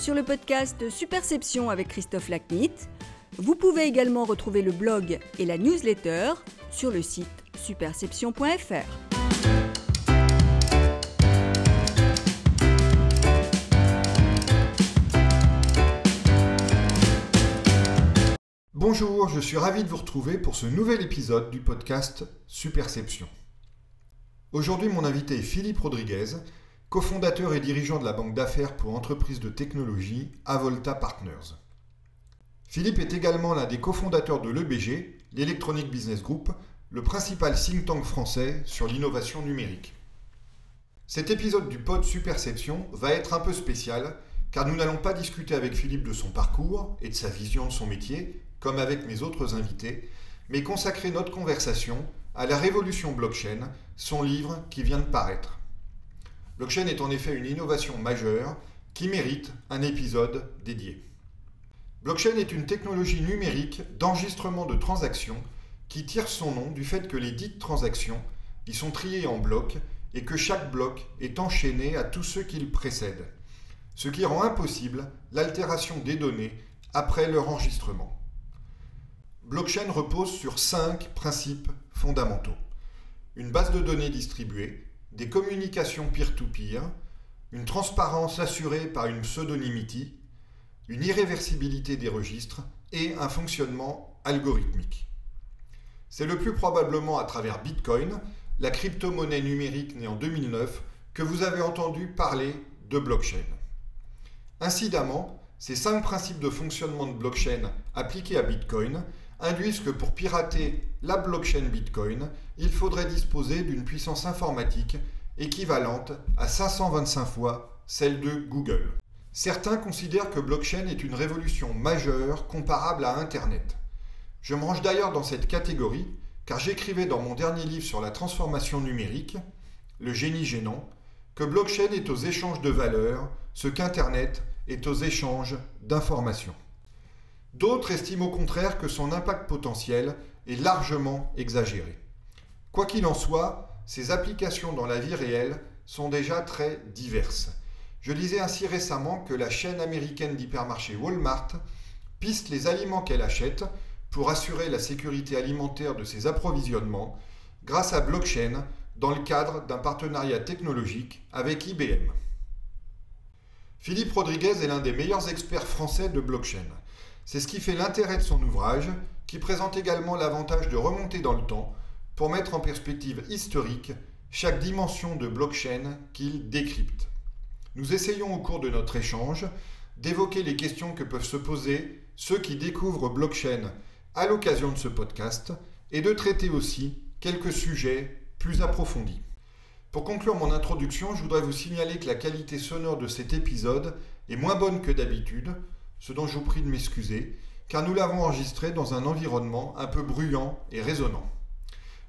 sur le podcast Superception avec Christophe Lacnit. Vous pouvez également retrouver le blog et la newsletter sur le site superception.fr. Bonjour, je suis ravi de vous retrouver pour ce nouvel épisode du podcast Superception. Aujourd'hui, mon invité est Philippe Rodriguez, cofondateur et dirigeant de la banque d'affaires pour entreprises de technologie Avolta Partners. Philippe est également l'un des cofondateurs de l'EBG, l'Electronic Business Group, le principal think tank français sur l'innovation numérique. Cet épisode du pod Superception va être un peu spécial car nous n'allons pas discuter avec Philippe de son parcours et de sa vision de son métier, comme avec mes autres invités, mais consacrer notre conversation à la révolution blockchain, son livre qui vient de paraître. Blockchain est en effet une innovation majeure qui mérite un épisode dédié. Blockchain est une technologie numérique d'enregistrement de transactions qui tire son nom du fait que les dites transactions y sont triées en blocs et que chaque bloc est enchaîné à tous ceux qui le précèdent, ce qui rend impossible l'altération des données après leur enregistrement. Blockchain repose sur cinq principes fondamentaux. Une base de données distribuée, des communications peer-to-peer, une transparence assurée par une pseudonymity, une irréversibilité des registres et un fonctionnement algorithmique. C'est le plus probablement à travers Bitcoin, la crypto-monnaie numérique née en 2009, que vous avez entendu parler de blockchain. Incidemment, ces cinq principes de fonctionnement de blockchain appliqués à Bitcoin induisent que pour pirater la blockchain Bitcoin, il faudrait disposer d'une puissance informatique équivalente à 525 fois celle de Google. Certains considèrent que blockchain est une révolution majeure comparable à Internet. Je me range d'ailleurs dans cette catégorie car j'écrivais dans mon dernier livre sur la transformation numérique, Le génie gênant, que blockchain est aux échanges de valeurs ce qu'Internet est aux échanges d'informations. D'autres estiment au contraire que son impact potentiel est largement exagéré. Quoi qu'il en soit, ses applications dans la vie réelle sont déjà très diverses. Je lisais ainsi récemment que la chaîne américaine d'hypermarché Walmart piste les aliments qu'elle achète pour assurer la sécurité alimentaire de ses approvisionnements grâce à blockchain dans le cadre d'un partenariat technologique avec IBM. Philippe Rodriguez est l'un des meilleurs experts français de blockchain. C'est ce qui fait l'intérêt de son ouvrage, qui présente également l'avantage de remonter dans le temps pour mettre en perspective historique chaque dimension de blockchain qu'il décrypte. Nous essayons au cours de notre échange d'évoquer les questions que peuvent se poser ceux qui découvrent blockchain à l'occasion de ce podcast et de traiter aussi quelques sujets plus approfondis. Pour conclure mon introduction, je voudrais vous signaler que la qualité sonore de cet épisode est moins bonne que d'habitude, ce dont je vous prie de m'excuser, car nous l'avons enregistré dans un environnement un peu bruyant et résonnant.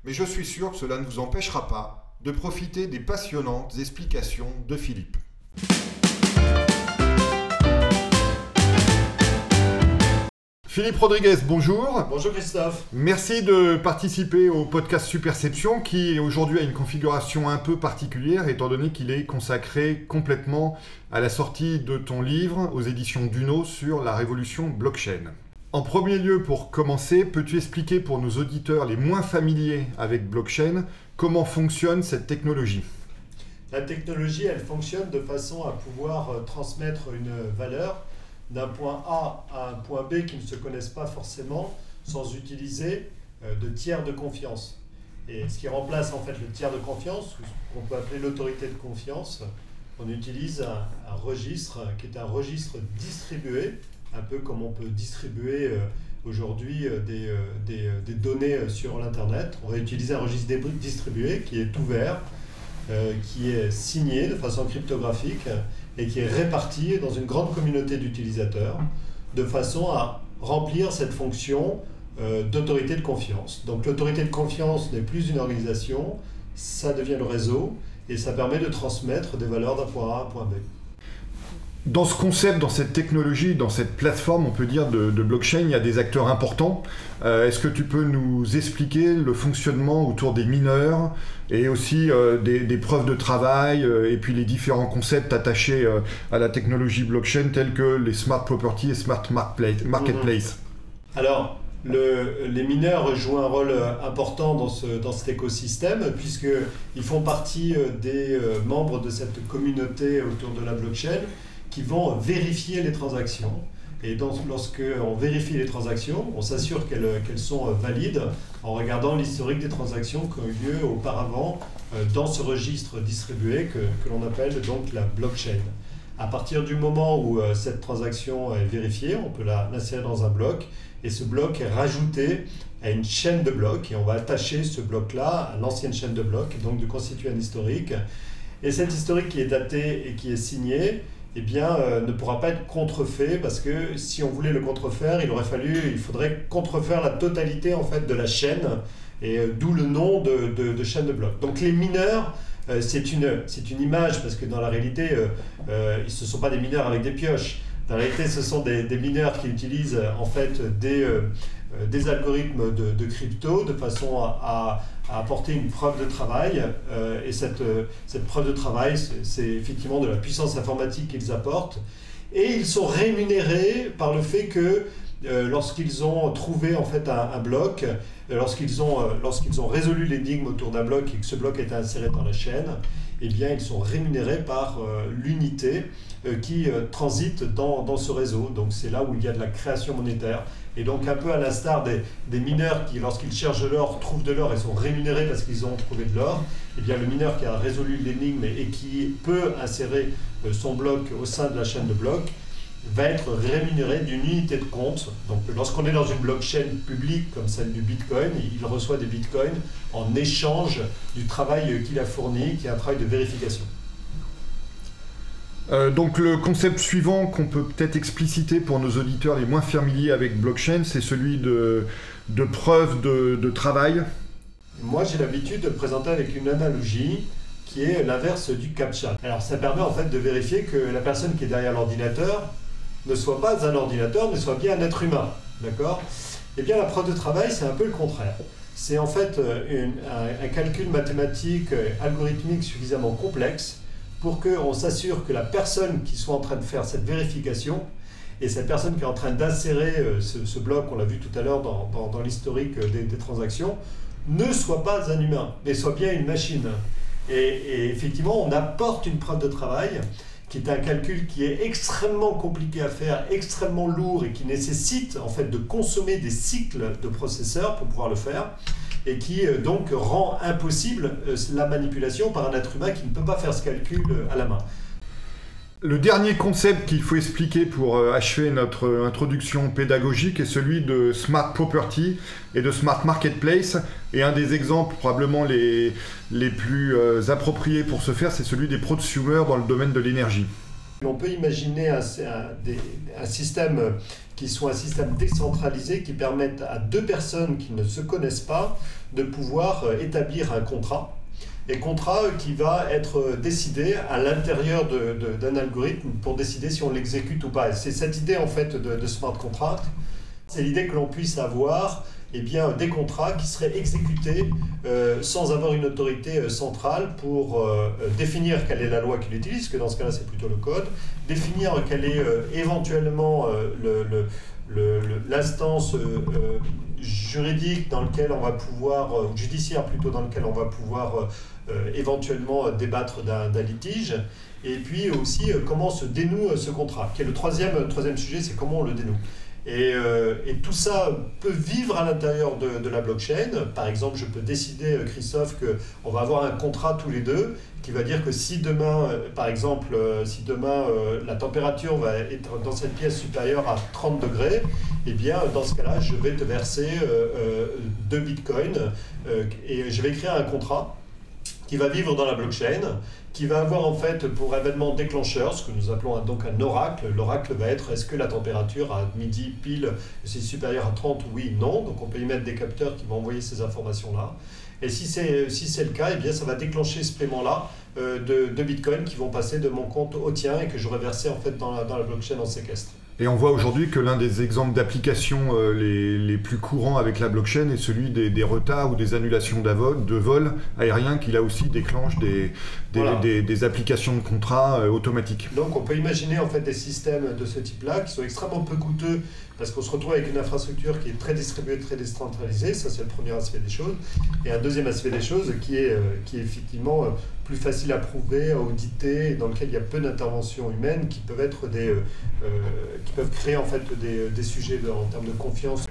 Mais je suis sûr que cela ne vous empêchera pas de profiter des passionnantes explications de Philippe. Philippe Rodriguez, bonjour. Bonjour Christophe. Merci de participer au podcast Superception qui aujourd'hui a une configuration un peu particulière étant donné qu'il est consacré complètement à la sortie de ton livre aux éditions Duno sur la révolution blockchain. En premier lieu, pour commencer, peux-tu expliquer pour nos auditeurs les moins familiers avec blockchain comment fonctionne cette technologie? La technologie, elle fonctionne de façon à pouvoir euh, transmettre une valeur d'un point A à un point B qui ne se connaissent pas forcément sans utiliser euh, de tiers de confiance. Et ce qui remplace en fait le tiers de confiance, ou ce qu'on peut appeler l'autorité de confiance, on utilise un, registre qui est un registre distribué, un peu comme on peut distribuer euh, aujourd'hui euh, des, des, des, données sur l'Internet. On va utiliser un registre distribué qui est ouvert, qui est signé de façon cryptographique et qui est réparti dans une grande communauté d'utilisateurs de façon à remplir cette fonction euh, d'autorité de confiance. Donc l'autorité de confiance n'est plus une organisation, ça devient le réseau et ça permet de transmettre des valeurs d'un point A à un point B. Dans ce concept, dans cette technologie, dans cette plateforme, on peut dire, de, blockchain, il y a des acteurs importants. Euh, est-ce que tu peux nous expliquer le fonctionnement autour des mineurs et aussi euh, des, preuves de travail euh, et puis les différents concepts attachés à la technologie blockchain tels que les smart property et smart marketplace? Alors, les mineurs jouent un rôle important dans, ce, dans cet écosystème puisqu'ils font partie des membres de cette communauté autour de la blockchain qui vont vérifier les transactions. Et lorsque on vérifie les transactions, on s'assure qu'elles sont valides en regardant l'historique des transactions qui ont eu lieu auparavant euh, dans ce registre distribué que, que l'on appelle donc la blockchain. À partir du moment où euh, cette transaction est vérifiée, on peut l'insérer dans un bloc et ce bloc est rajouté à une chaîne de blocs et on va attacher ce bloc-là à l'ancienne chaîne de blocs, donc de constituer un historique. Et cet historique qui est daté et qui est signé, eh bien, euh, ne pourra pas être contrefait parce que si on voulait le contrefaire, il aurait fallu, il faudrait contrefaire la totalité en fait de la chaîne et euh, d'où le nom de, chaîne de blocs. Donc les mineurs, euh, c'est une, image parce que dans la réalité, ce ne sont pas des mineurs avec des pioches. Dans la réalité, ce sont des, mineurs qui utilisent en fait des, des algorithmes de, crypto de façon à apporter une preuve de travail. Euh, et cette, euh, cette preuve de travail, c'est effectivement de la puissance informatique qu'ils apportent. Et ils sont rémunérés par le fait que euh, lorsqu'ils ont trouvé en fait un, bloc, lorsqu'ils ont, lorsqu'ils ont résolu l'énigme autour d'un bloc et que ce bloc est inséré dans la chaîne, eh bien, ils sont rémunérés par l'unité qui transite dans, ce réseau. Donc c'est là où il y a de la création monétaire. Et donc, un peu à l'instar des, des, mineurs qui, lorsqu'ils cherchent de l'or, trouvent de l'or et sont rémunérés parce qu'ils ont trouvé de l'or, eh bien, le mineur qui a résolu l'énigme et qui peut insérer euh, son bloc au sein de la chaîne de blocs va être rémunéré d'une unité de compte. Donc, lorsqu'on est dans une blockchain publique comme celle du Bitcoin, il reçoit des Bitcoins en échange du travail qu'il a fourni, qui est un travail de vérification. Euh, donc le concept suivant qu'on peut peut-être expliciter pour nos auditeurs les moins familiers avec blockchain, c'est celui de, de preuve de, travail. Moi j'ai l'habitude de le présenter avec une analogie qui est l'inverse du CAPTCHA. Alors ça permet en fait de vérifier que la personne qui est derrière l'ordinateur ne soit pas un ordinateur, mais soit bien un être humain. D'accord? Eh bien la preuve de travail c'est un peu le contraire. C'est en fait euh, un calcul mathématique euh, algorithmique suffisamment complexe pour qu'on s'assure que la personne qui soit en train de faire cette vérification et cette personne qui est en train d'insérer euh, ce, bloc, on l'a vu tout à l'heure dans, l'historique des, transactions, ne soit pas un humain, mais soit bien une machine. Et, effectivement, on apporte une preuve de travail qui est un calcul qui est extrêmement compliqué à faire, extrêmement lourd et qui nécessite en fait de consommer des cycles de processeurs pour pouvoir le faire et qui euh, donc rend impossible euh, la manipulation par un être humain qui ne peut pas faire ce calcul euh, à la main. Le dernier concept qu'il faut expliquer pour achever notre introduction pédagogique est celui de smart property et de smart marketplace. Et un des exemples probablement les, les plus appropriés pour ce faire, c'est celui des prosumers dans le domaine de l'énergie. On peut imaginer un, système qui soit un système décentralisé qui permette à deux personnes qui ne se connaissent pas de pouvoir euh, établir un contrat. Et contrat qui va être décidé à l'intérieur d'un algorithme pour décider si on l'exécute ou pas. C'est cette idée en fait de, smart contract. C'est l'idée que l'on puisse avoir eh bien, des contrats qui seraient exécutés euh, sans avoir une autorité euh, centrale pour euh, définir quelle est la loi qu'il utilise, que dans ce cas-là c'est plutôt le code, définir quelle est éventuellement l'instance juridique dans laquelle on va pouvoir, ou judiciaire plutôt, dans lequel on va pouvoir éventuellement débattre d'un litige. Et puis aussi comment se dénoue ce contrat, qui est le troisième, troisième sujet, c'est comment on le dénoue. Euh, et, tout ça peut vivre à l'intérieur de, la blockchain. Par exemple, je peux décider, euh, Christophe, qu'on va avoir un contrat tous les deux qui va dire que si demain, euh, par exemple, si demain la température va être dans cette pièce supérieure à 30 degrés, eh bien, dans ce cas-là, je vais te verser deux bitcoins et je vais écrire un contrat qui va vivre dans la blockchain qui va avoir en fait pour événement déclencheur ce que nous appelons donc un oracle. L'oracle va être est-ce que la température à midi pile c'est supérieur à 30 Oui, non. Donc on peut y mettre des capteurs qui vont envoyer ces informations-là. Et si c'est le cas, eh bien ça va déclencher ce paiement-là euh, de, de Bitcoin qui vont passer de mon compte au tien et que j'aurai versé en fait dans la blockchain en séquestre. Et on voit aujourd'hui que l'un des exemples d'applications euh, les, les, plus courants avec la blockchain est celui des, des retards ou des annulations de vol aérien qui là aussi déclenche des, des, voilà. des applications de contrats euh, automatiques. Donc on peut imaginer en fait des systèmes de ce type-là qui sont extrêmement peu coûteux parce qu'on se retrouve avec une infrastructure qui est très distribuée, très décentralisée, ça c'est le premier aspect des choses. Et un deuxième aspect des choses qui est, euh, qui est effectivement plus facile à prouver, à auditer, dans lequel il y a peu d'interventions humaines qui peuvent être des, euh, qui peuvent créer en fait des, des sujets en termes de confiance.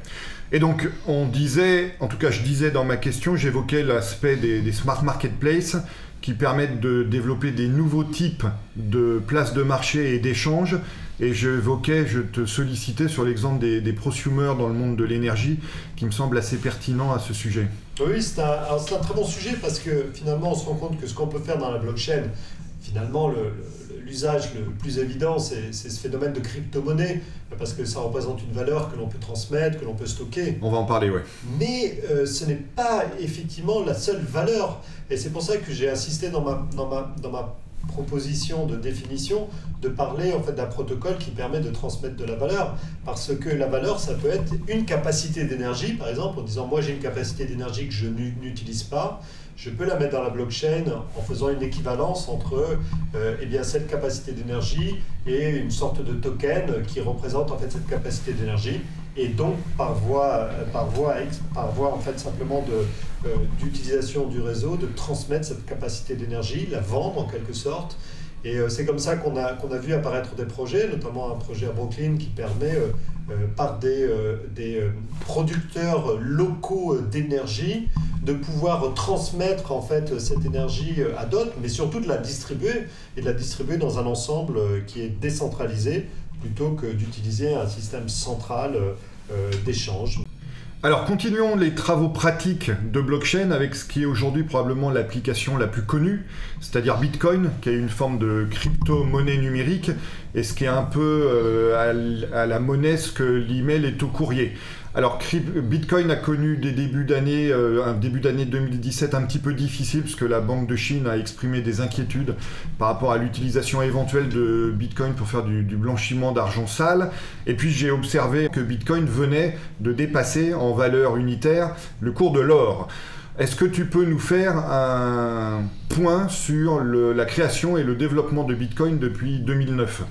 Et donc on disait, en tout cas je disais dans ma question, j'évoquais l'aspect des smart marketplaces qui permettent de développer des nouveaux types de places de marché et d'échanges. Et j'évoquais, je te sollicitais sur l'exemple des, des prosumers dans le monde de l'énergie, qui me semble assez pertinent à ce sujet. Oui, c'est un, un, très bon sujet parce que finalement, on se rend compte que ce qu'on peut faire dans la blockchain, finalement, l'usage le, le, plus évident, c'est ce phénomène de crypto-monnaie, parce que ça représente une valeur que l'on peut transmettre, que l'on peut stocker. On va en parler, oui. Mais euh, ce n'est pas effectivement la seule valeur. Et c'est pour ça que j'ai insisté dans ma, dans, ma, dans ma proposition de définition de parler en fait d'un protocole qui permet de transmettre de la valeur. Parce que la valeur ça peut être une capacité d'énergie par exemple en disant moi j'ai une capacité d'énergie que je n'utilise pas. Je peux la mettre dans la blockchain en faisant une équivalence entre euh, eh bien, cette capacité d'énergie et une sorte de token qui représente en fait cette capacité d'énergie et donc par voie, par voie, par voie en fait simplement euh, d'utilisation du réseau, de transmettre cette capacité d'énergie, la vendre en quelque sorte. Et euh, c'est comme ça qu'on a, qu'on a vu apparaître des projets, notamment un projet à Brooklyn qui permet, euh, par des, des producteurs locaux d'énergie, de pouvoir transmettre en fait cette énergie à d'autres, mais surtout de la distribuer et de la distribuer dans un ensemble qui est décentralisé plutôt que d'utiliser un système central d'échange. Alors continuons les travaux pratiques de blockchain avec ce qui est aujourd'hui probablement l'application la plus connue, c'est-à-dire Bitcoin, qui est une forme de crypto-monnaie numérique, et ce qui est un peu euh, à, la monnaie ce que l'email est au courrier. Alors Bitcoin a connu des débuts d'année, euh, un début d'année 2017 un petit peu difficile puisque la Banque de Chine a exprimé des inquiétudes par rapport à l'utilisation éventuelle de Bitcoin pour faire du, blanchiment d'argent sale. Et puis j'ai observé que Bitcoin venait de dépasser en valeur unitaire le cours de l'or. Est-ce que tu peux nous faire un point sur la création et le développement de Bitcoin depuis 2009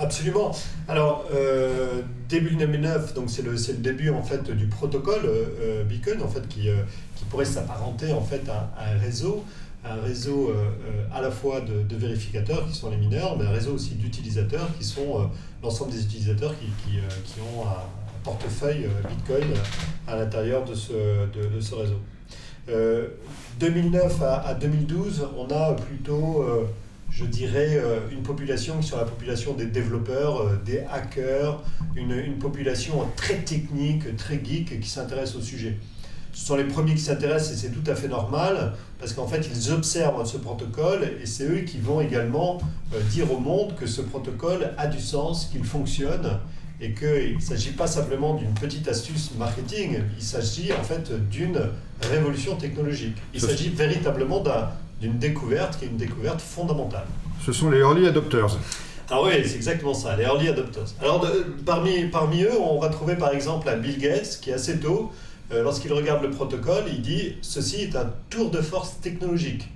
Absolument. Alors, euh, début 2009, donc c'est le, le début en fait du protocole euh, Bitcoin en fait qui, euh, qui pourrait s'apparenter en fait à, un réseau, un réseau à la fois de, vérificateurs qui sont les mineurs, mais un réseau aussi d'utilisateurs qui sont l'ensemble des utilisateurs qui, qui, qui, ont un portefeuille Bitcoin à l'intérieur de ce, de, de ce réseau. 2009 à, à, 2012, on a plutôt je dirais, euh, une population qui sont la population des développeurs, euh, des hackers, une, une, population très technique, très geek qui s'intéresse au sujet. Ce sont les premiers qui s'intéressent et c'est tout à fait normal parce qu'en fait ils observent ce protocole et c'est eux qui vont également euh, dire au monde que ce protocole a du sens, qu'il fonctionne et qu'il ne s'agit pas simplement d'une petite astuce marketing, il s'agit en fait d'une révolution technologique. Il s'agit véritablement d'un d'une découverte qui est une découverte fondamentale. Ce sont les early adopters. Ah oui, c'est exactement ça, les early adopters. Alors de, parmi, parmi eux, on va trouver par exemple un Bill Gates qui assez tôt, euh, lorsqu'il regarde le protocole, il dit ceci est un tour de force technologique.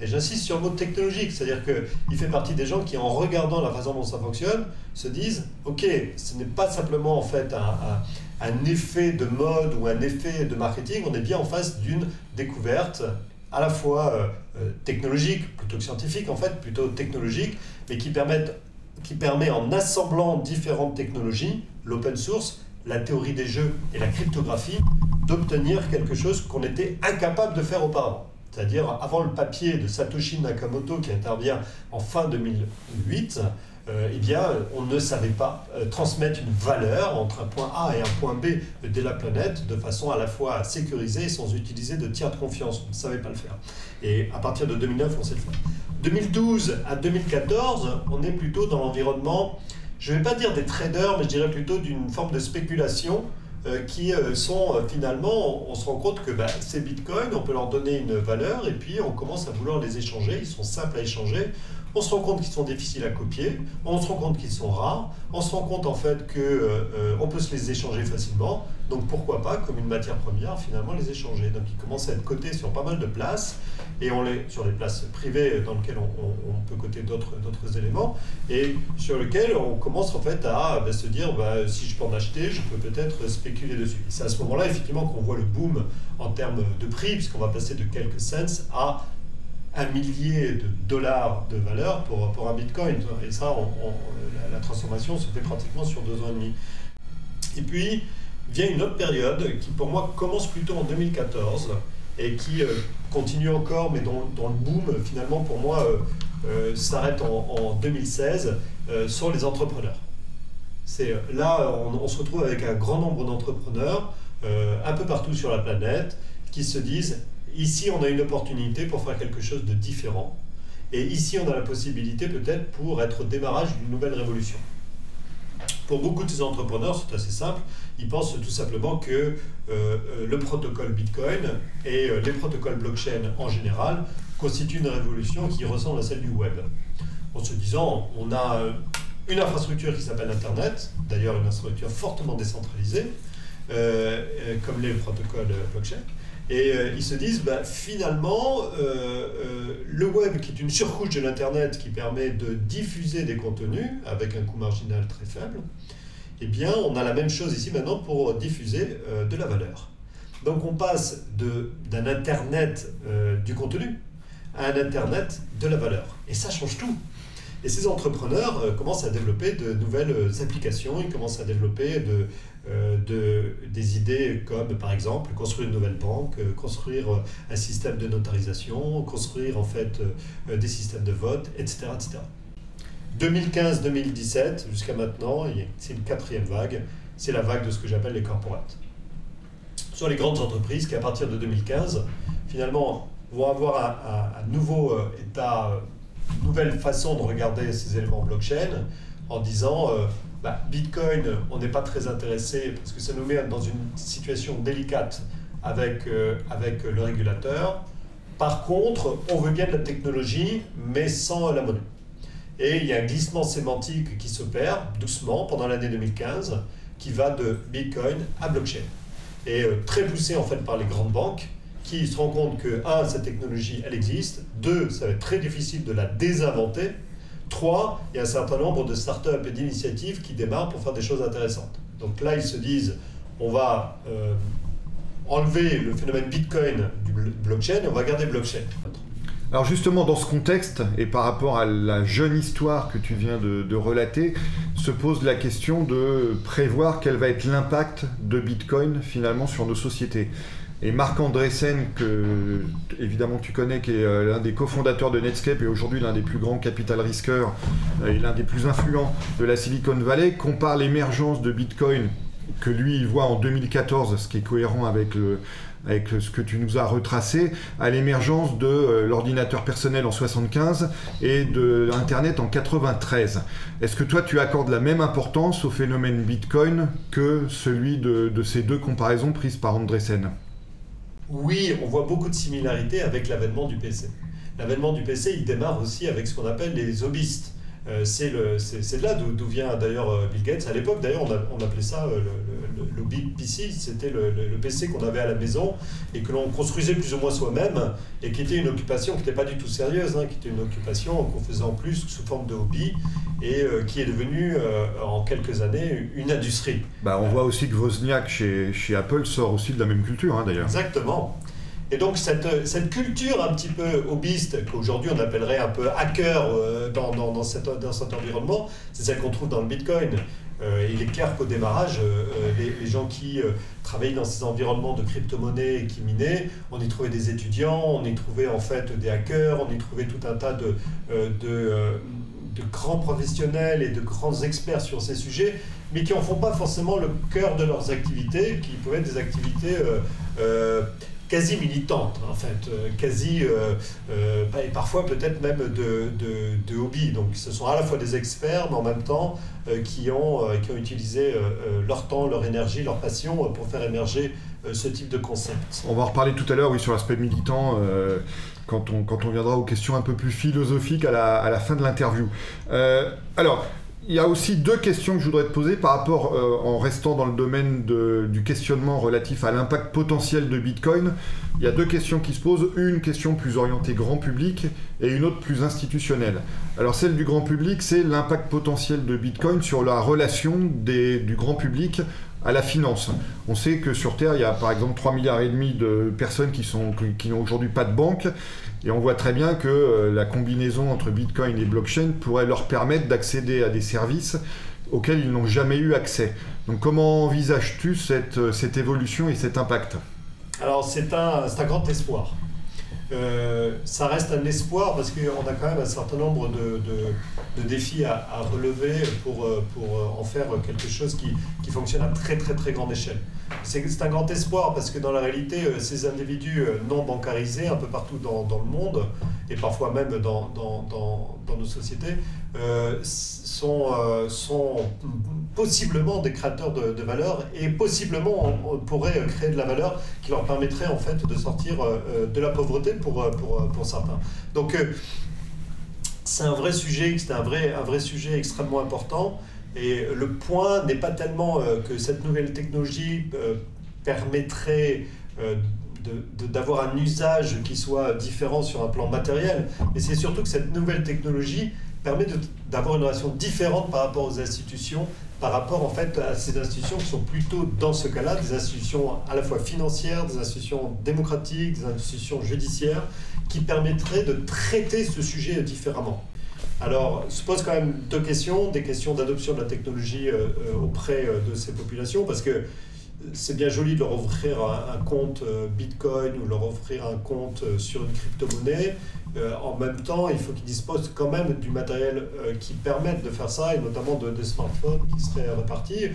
Et j'insiste sur le mot technologique, c'est-à-dire qu'il fait partie des gens qui, en regardant la façon dont ça fonctionne, se disent ok, ce n'est pas simplement en fait un, un, un effet de mode ou un effet de marketing, on est bien en face d'une découverte à la fois euh, euh, technologique, plutôt que scientifique en fait, plutôt technologique, mais qui, permet en assemblant différentes technologies, l'open source, la théorie des jeux et la cryptographie, d'obtenir quelque chose qu'on était incapable de faire auparavant. C'est-à-dire, avant le papier de Satoshi Nakamoto qui intervient en fin 2008, euh, eh bien, on ne savait pas euh, transmettre une valeur entre un point A et un point B de la planète de façon à la fois sécurisée sans utiliser de tiers de confiance. On ne savait pas le faire. Et à partir de 2009, on sait le faire. 2012 à 2014, on est plutôt dans l'environnement, je ne vais pas dire des traders, mais je dirais plutôt d'une forme de spéculation qui sont finalement, on se rend compte que bah, ces bitcoins, on peut leur donner une valeur et puis on commence à vouloir les échanger, ils sont simples à échanger on se rend compte qu'ils sont difficiles à copier, on se rend compte qu'ils sont rares, on se rend compte en fait qu'on euh, euh, peut se les échanger facilement, donc pourquoi pas, comme une matière première, finalement les échanger. Donc ils commencent à être cotés sur pas mal de places, et on les, sur les places privées dans lesquelles on, peut coter d'autres éléments, et sur lesquelles on commence en fait à bah, se dire, bah, si je peux en acheter, je peux peut-être spéculer dessus. C'est à ce moment-là, effectivement, qu'on voit le boom en termes de prix, puisqu'on va passer de quelques cents à un millier de dollars de valeur pour, pour un bitcoin. Et ça, la, transformation se fait pratiquement sur deux ans et demi. Et puis, vient une autre période qui, pour moi, commence plutôt en 2014 et qui euh, continue encore, mais dont, le boom, finalement, pour moi, euh, euh, s'arrête en, 2016, sont les entrepreneurs. C'est là, on, on, se retrouve avec un grand nombre d'entrepreneurs un peu partout sur la planète qui se disent Ici, on a une opportunité pour faire quelque chose de différent. Et ici, on a la possibilité peut-être pour être au démarrage d'une nouvelle révolution. Pour beaucoup de ces entrepreneurs, c'est assez simple. Ils pensent tout simplement que euh, euh, le protocole Bitcoin et euh, les protocoles blockchain en général constituent une révolution qui ressemble à celle du web. En se disant, on a une infrastructure qui s'appelle Internet, d'ailleurs une infrastructure fortement décentralisée, comme les protocoles blockchain. Et euh, ils se disent, bah, finalement, euh, euh, le web, qui est une surcouche de l'Internet qui permet de diffuser des contenus avec un coût marginal très faible, eh bien, on a la même chose ici maintenant pour diffuser de la valeur. Donc on passe d'un Internet du contenu à un Internet de la valeur. Et ça change tout. Et ces entrepreneurs commencent à développer de nouvelles applications, ils commencent à développer de, de, des idées comme par exemple construire une nouvelle banque, euh, construire euh, un système de notarisation, construire en fait des systèmes de vote, etc. etc. 2015-2017 jusqu'à maintenant, c'est une quatrième vague, c'est la vague de ce que j'appelle les corporates. Sur les grandes entreprises qui à partir de 2015 finalement vont avoir un, nouveau état, une nouvelle façon de regarder ces éléments blockchain en disant bah, Bitcoin, on n'est pas très intéressé parce que ça nous met dans une situation délicate avec, euh, avec le régulateur. Par contre, on veut bien de la technologie, mais sans la monnaie. Et il y a un glissement sémantique qui s'opère doucement pendant l'année 2015, qui va de Bitcoin à blockchain. Et euh, très poussé en fait par les grandes banques, qui se rendent compte que, un, cette technologie, elle existe, deux, ça va être très difficile de la désinventer, Trois, il y a un certain nombre de startups et d'initiatives qui démarrent pour faire des choses intéressantes. Donc là, ils se disent, on va euh, enlever le phénomène Bitcoin du blockchain et on va garder blockchain. Alors justement, dans ce contexte, et par rapport à la jeune histoire que tu viens de, de relater, se pose la question de prévoir quel va être l'impact de Bitcoin finalement sur nos sociétés. Et Marc Andreessen, que évidemment tu connais, qui est euh, l'un des cofondateurs de Netscape et aujourd'hui l'un des plus grands capital risqueurs euh, et l'un des plus influents de la Silicon Valley, compare l'émergence de Bitcoin que lui il voit en 2014, ce qui est cohérent avec, avec ce que tu nous as retracé, à l'émergence de euh, l'ordinateur personnel en 75 et de Internet en 93. Est-ce que toi tu accordes la même importance au phénomène Bitcoin que celui de, de ces deux comparaisons prises par Andreessen oui, on voit beaucoup de similarités avec l'avènement du PC. L'avènement du PC, il démarre aussi avec ce qu'on appelle les hobbyistes. Euh, c'est de là d'où vient d'ailleurs euh, Bill Gates. À l'époque, d'ailleurs, on, appelait ça euh, le, le, big PC. C'était le, PC qu'on avait à la maison et que l'on construisait plus ou moins soi-même et qui était une occupation qui n'était pas du tout sérieuse, hein, qui était une occupation qu'on faisait en plus sous forme de hobby et qui est devenue en quelques années une industrie. Bah, on voit aussi que Wozniak chez, chez Apple sort aussi de la même culture hein, d'ailleurs. Exactement. Et donc cette, cette, culture un petit peu hobbyiste, qu'aujourd'hui on appellerait un peu hacker euh, dans, dans, dans, cet, dans cet environnement, c'est celle qu'on trouve dans le Bitcoin. Euh, il est clair qu'au démarrage, euh, les, gens qui travaillaient dans ces environnements de crypto-monnaie et qui minaient, on y trouvait des étudiants, on y trouvait en fait des hackers, on y trouvait tout un tas de, de, de grands professionnels et de grands experts sur ces sujets, mais qui n'en font pas forcément le cœur de leurs activités, qui pouvaient être des activités quasi militante, en fait, quasi, et parfois peut-être même de, de, hobby. Donc ce sont à la fois des experts, mais en même temps qui, ont, qui ont utilisé leur temps, leur énergie, leur passion pour faire émerger ce type de concept. On va en reparler tout à l'heure, oui, sur l'aspect militant quand on, quand on viendra aux questions un peu plus philosophiques à la, à la fin de l'interview. Euh, alors, il y a aussi deux questions que je voudrais te poser par rapport, euh, en restant dans le domaine de, du questionnement relatif à l'impact potentiel de Bitcoin. Il y a deux questions qui se posent, une question plus orientée grand public et une autre plus institutionnelle. Alors celle du grand public, c'est l'impact potentiel de Bitcoin sur la relation des, du grand public à la finance. On sait que sur Terre, il y a par exemple 3 milliards et demi de personnes qui, sont, qui n'ont aujourd'hui pas de banque et on voit très bien que euh, la combinaison entre Bitcoin et blockchain pourrait leur permettre d'accéder à des services auxquels ils n'ont jamais eu accès. Donc comment envisages-tu cette, euh, évolution et cet impact? Alors c'est un, un grand espoir. Euh, ça reste un espoir parce qu'on a quand même un certain nombre de, défis à, relever pour, pour en faire quelque chose qui, fonctionne à très très très grande échelle. C'est un grand espoir parce que dans la réalité, euh, ces individus euh, non bancarisés un peu partout dans, le monde, et parfois même dans, nos sociétés, euh, sont possiblement des créateurs de, valeur et possiblement on, pourrait créer de la valeur qui leur permettrait en fait de sortir de la pauvreté pour, pour, pour certains. Donc c'est un vrai sujet, c'est un vrai, un vrai sujet extrêmement important. Et le point n'est pas tellement euh, que cette nouvelle technologie euh, permettrait euh, d'avoir un usage qui soit différent sur un plan matériel, mais c'est surtout que cette nouvelle technologie permet d'avoir une relation différente par rapport aux institutions, par rapport en fait à ces institutions qui sont plutôt dans ce cas-là des institutions à la fois financières, des institutions démocratiques, des institutions judiciaires, qui permettraient de traiter ce sujet différemment. Alors, se pose quand même deux questions, des questions d'adoption de la technologie euh, euh, auprès euh, de ces populations, parce que c'est bien joli de leur offrir un, compte Bitcoin ou leur offrir un compte sur une crypto-monnaie. En même temps, il faut qu'ils disposent quand même du matériel qui permette de faire ça, et notamment de, smartphones qui seraient répartis.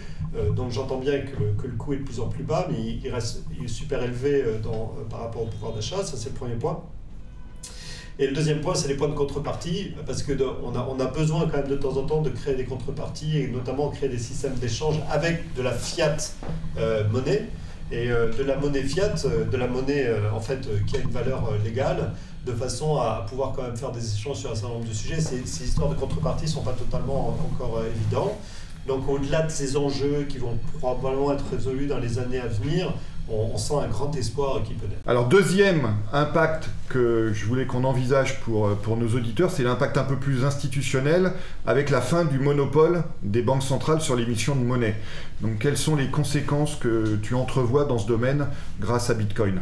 donc j'entends bien que le, coût est de plus en plus bas, mais il, reste, super élevé dans, par rapport au pouvoir d'achat, ça c'est le premier point. Et le deuxième point, c'est les points de contrepartie, parce qu'on a, on a besoin quand même de temps en temps de créer des contreparties et notamment créer des systèmes d'échange avec de la fiat euh, monnaie et euh, de la monnaie fiat, euh, de la monnaie en fait qui a une valeur légale, de façon à pouvoir quand même faire des échanges sur un certain nombre de sujets. Ces, histoires de contrepartie ne sont pas totalement encore évidentes. Donc au-delà de ces enjeux qui vont probablement être résolus dans les années à venir, on, sent un grand espoir qui peut naître. Alors deuxième impact que je voulais qu'on envisage pour, pour nos auditeurs, c'est l'impact un peu plus institutionnel avec la fin du monopole des banques centrales sur l'émission de monnaie. Donc quelles sont les conséquences que tu entrevois dans ce domaine grâce à Bitcoin?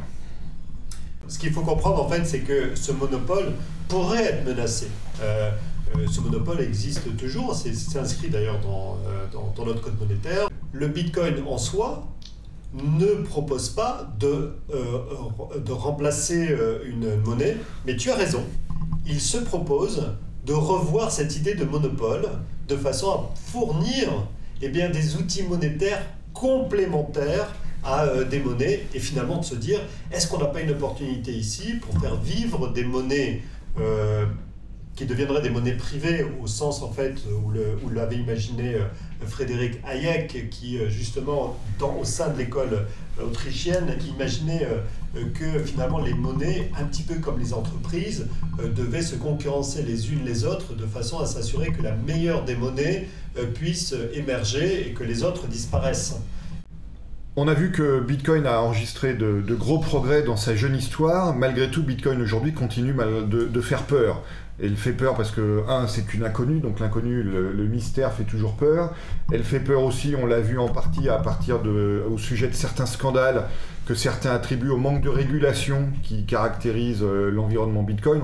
Ce qu'il faut comprendre en fait, c'est que ce monopole pourrait être menacé. Euh, euh, ce monopole existe toujours, c'est inscrit d'ailleurs dans, euh, dans, dans notre code monétaire. Le Bitcoin en soi, ne propose pas de, de remplacer une monnaie, mais tu as raison, il se propose de revoir cette idée de monopole de façon à fournir eh bien, des outils monétaires complémentaires à euh, des monnaies et finalement de se dire est-ce qu'on n'a pas une opportunité ici pour faire vivre des monnaies qui deviendraient des monnaies privées au sens en fait où l'avait imaginé Frédéric Hayek, qui euh, justement, au sein de l'école euh, autrichienne, imaginait euh, que finalement les monnaies, un petit peu comme les entreprises, devaient se concurrencer les unes les autres de façon à s'assurer que la meilleure des monnaies puisse émerger et que les autres disparaissent. On a vu que Bitcoin a enregistré de, gros progrès dans sa jeune histoire. Malgré tout, Bitcoin aujourd'hui continue de, faire peur. Elle fait peur parce que, un, c'est une inconnue, donc l'inconnu, le, mystère fait toujours peur. Elle fait peur aussi, on l'a vu en partie à partir de, au sujet de certains scandales que certains attribuent au manque de régulation qui caractérise euh, l'environnement Bitcoin.